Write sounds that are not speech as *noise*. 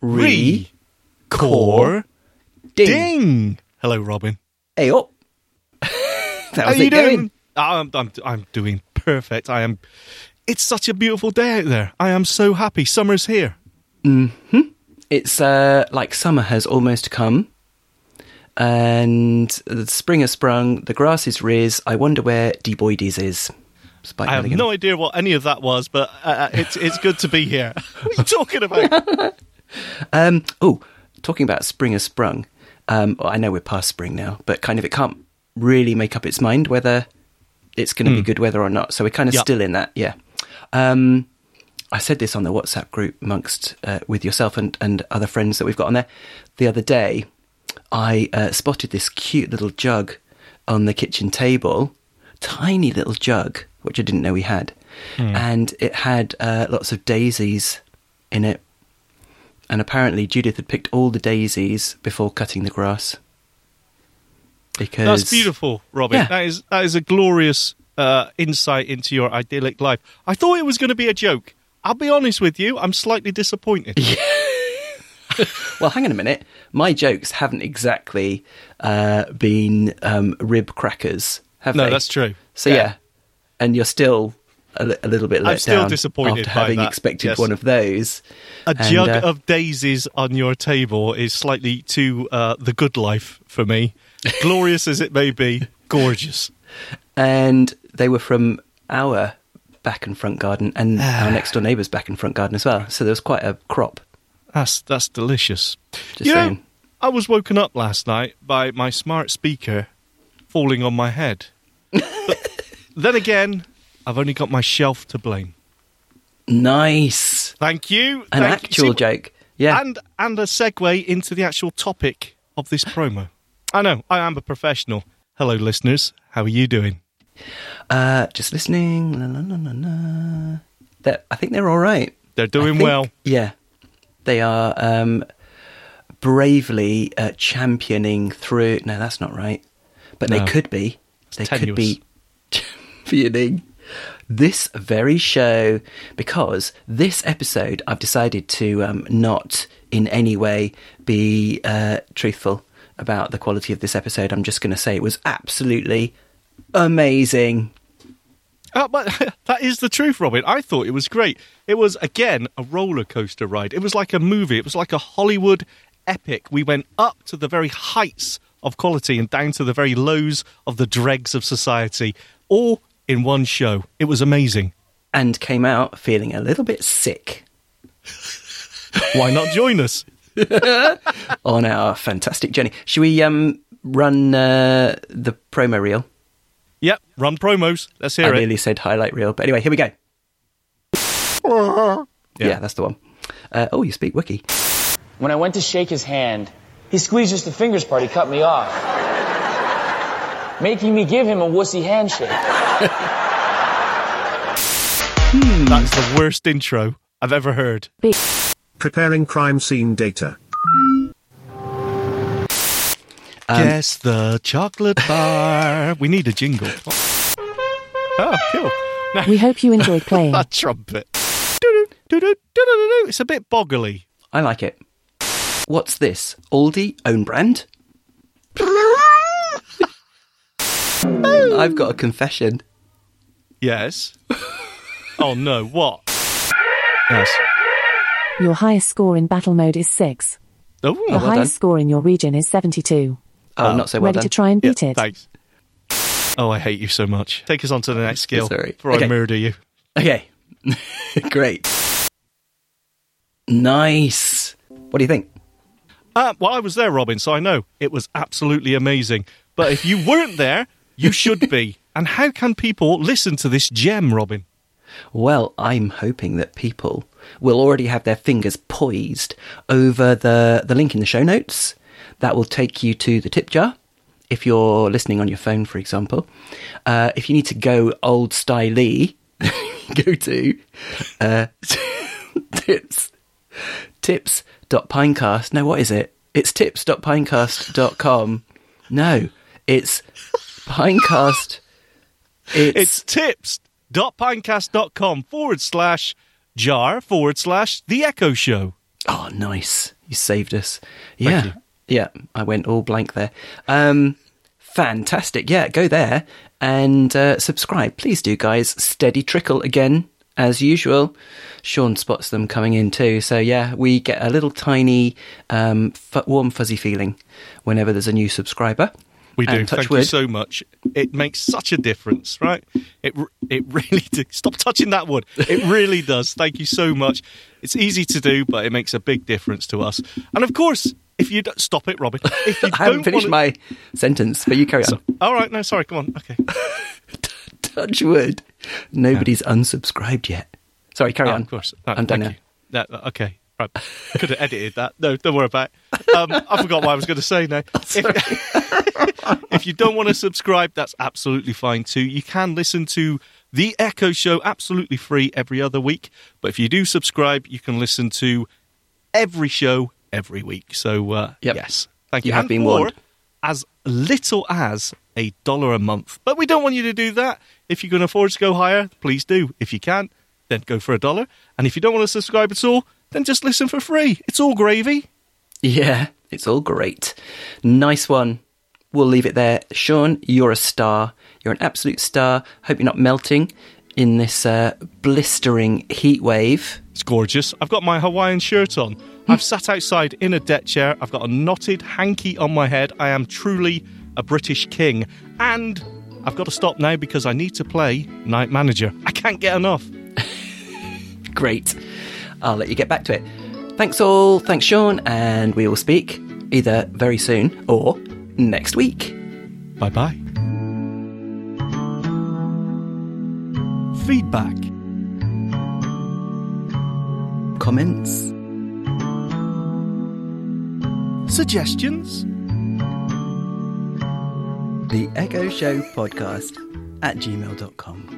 Re. Core. Ding. Ding. Hello, Robin. Hey up. *laughs* How it you going? doing? I'm, I'm, I'm doing perfect. I am. It's such a beautiful day out there. I am so happy. Summer's here. It's uh, like summer has almost come, and the spring has sprung. The grass is riz. I wonder where D Boydies is. Spike I have Milligan. no idea what any of that was, but uh, it's it's good to be here. *laughs* what are you talking about? *laughs* Um, oh, talking about spring has sprung. Um, well, I know we're past spring now, but kind of it can't really make up its mind whether it's going to be good weather or not. So we're kind of Yep. still in that. Yeah. Um, I said this on the WhatsApp group amongst uh, with yourself and, and other friends that we've got on there the other day. I uh, spotted this cute little jug on the kitchen table, tiny little jug, which I didn't know we had, and it had uh, lots of daisies in it. And apparently, Judith had picked all the daisies before cutting the grass. Because That's beautiful, Robin. Yeah. That is that is a glorious uh, insight into your idyllic life. I thought it was going to be a joke. I'll be honest with you. I'm slightly disappointed. *laughs* Well, hang on a minute. My jokes haven't exactly uh, been um, rib crackers, have No, they? No, that's true. So Yeah. yeah, and you're still a, a little bit let I'm still down disappointed after having that, expected yes. one of those. A And, jug uh, of daisies on your table is slightly too uh, the good life for me. Glorious as it may be, gorgeous. and they were from our back and front garden and Ah. our next door neighbour's back and front garden as well. So there was quite a crop. That's that's delicious. Just you know, saying. I was woken up last night by my smart speaker falling on my head. *laughs* But then again, I've only got my shelf to blame. Nice, Thank you. an Thank- actual see, joke. Yeah, And and a segue into the actual topic of this promo. I know, I am a professional. Hello, listeners. How are you doing? uh, just listening. La, la, la. They're- I think they're all right. They're doing think- well. Yeah, they are um, bravely uh, championing through. No, that's not right. But No. they could be. They could be championing this very show because this episode I've decided to um, not in any way be uh, truthful about the quality of this episode. I'm just going to say it was absolutely amazing. Uh, but *laughs* that is the truth, Robin. I thought it was great. It was again a roller coaster ride. It was like a movie. It was like a Hollywood epic. We went up to the very heights of quality and down to the very lows of the dregs of society, all in one show. It was amazing. And came out feeling a little bit sick. *laughs* Why not join us? *laughs* on our fantastic journey. Should we um, run uh, the promo reel? Yep, run promos. Let's hear I it. I nearly said highlight reel, but anyway, here we go. *laughs* Yeah, that's the one. Uh, oh, you speak wiki. When I went to shake his hand, he squeezed just the fingers part. He cut me off, making me give him a wussy handshake. Hmm. That's the worst intro I've ever heard. Preparing crime scene data. Um, Guess the chocolate bar. *laughs* we need a jingle. Oh, ah, cool. Now, We hope you enjoyed *laughs* playing. that trumpet. It's a bit boggly. I like it. What's this? Aldi own brand? I've got a confession. Yes. oh no, what? Yes. Your highest score in battle mode is 6. Oh, The well highest done. score in your region is 72. Oh, not so well Ready done. to try and yeah, beat it? thanks. Oh, I hate you so much. Take us on to the next skill Sorry. before Okay. I murder you. Okay, *laughs* great, nice. What do you think? Uh, well, I was there, Robin, so I know it was absolutely amazing. But if you weren't there, you should be. And how can people listen to this gem, Robin? Well, I'm hoping that people will already have their fingers poised over the, the link in the show notes. That will take you to the tip jar if you're listening on your phone, for example. Uh, if you need to go old style *laughs* go to uh, *laughs* tips tips.pinecast. No, what is it? It's tips.pinecast.com. No, it's pinecast. It's tips.pinecast.com forward slash jar forward slash the echo show. Oh, nice. You saved us. Yeah. Yeah. I went all blank there. Um, fantastic. Yeah. Go there and uh, subscribe. Please do, guys. Steady trickle again, as usual. Shaun spots them coming in too. So, yeah, we get a little tiny, um, f- warm, fuzzy feeling whenever there's a new subscriber. We do. Thank wood. you so much. It makes such a difference, right? It it really *laughs* do. Stop touching that wood. It really does. Thank you so much. It's easy to do, but it makes a big difference to us. And of course, if you don't, stop it, Robin. If you *laughs* I haven't finished wanna- my sentence, but you carry on. So- all right, no, sorry. Come on. Okay. *laughs* touch wood. Nobody's unsubscribed yet. Sorry, carry Ah, on. Of course. No, I'm done now. That- okay. Right. Could have edited that. No, don't worry about it. Um, I forgot what I was going to say now. If, if you don't want to subscribe, that's absolutely fine too. You can listen to The Echo Show absolutely free every other week. But if you do subscribe, you can listen to every show every week. So, uh, Yep. yes. Thank you. You have And been warned. As little as a dollar a month. But we don't want you to do that. If you can afford to go higher, please do. If you can't, then go for a dollar. And if you don't want to subscribe at all, then just listen for free. It's all gravy. Yeah, it's all great. Nice one. We'll leave it there. Shaun, you're a star. You're an absolute star. Hope you're not melting in this uh, blistering heat wave. It's gorgeous. I've got my Hawaiian shirt on. I've sat outside in a deck chair. I've got a knotted hanky on my head. I am truly a British king. And I've got to stop now because I need to play Night Manager. I can't get enough. *laughs* Great. I'll let you get back to it. Thanks all. Thanks, Shaun. And we will speak either very soon or next week. Bye bye. Feedback. Comments? Suggestions. The Echo Show Podcast at gmail.com.